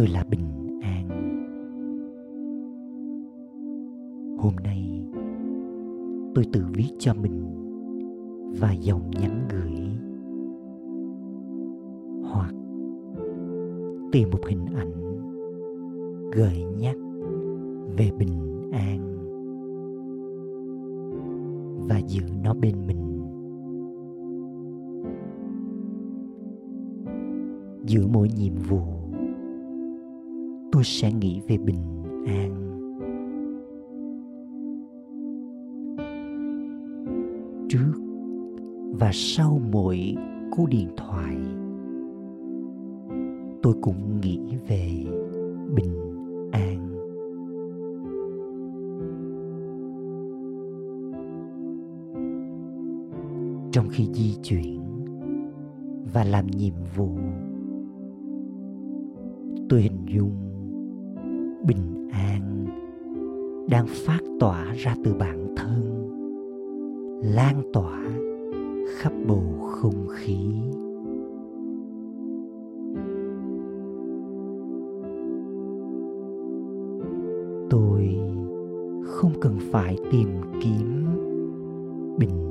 tôi là bình an. Hôm nay, tôi tự viết cho mình vài dòng nhắn gửi. Hoặc tìm một hình ảnh gợi nhắc về bình an và giữ nó bên mình. Giữa mỗi nhiệm vụ tôi sẽ nghĩ về bình an. Trước và sau mỗi cú điện thoại, tôi cũng nghĩ về bình an. Trong khi di chuyển và làm nhiệm vụ, tôi hình dung bình an đang phát tỏa ra từ bản thân, lan tỏa khắp bầu không khí. Tôi không cần phải tìm kiếm bình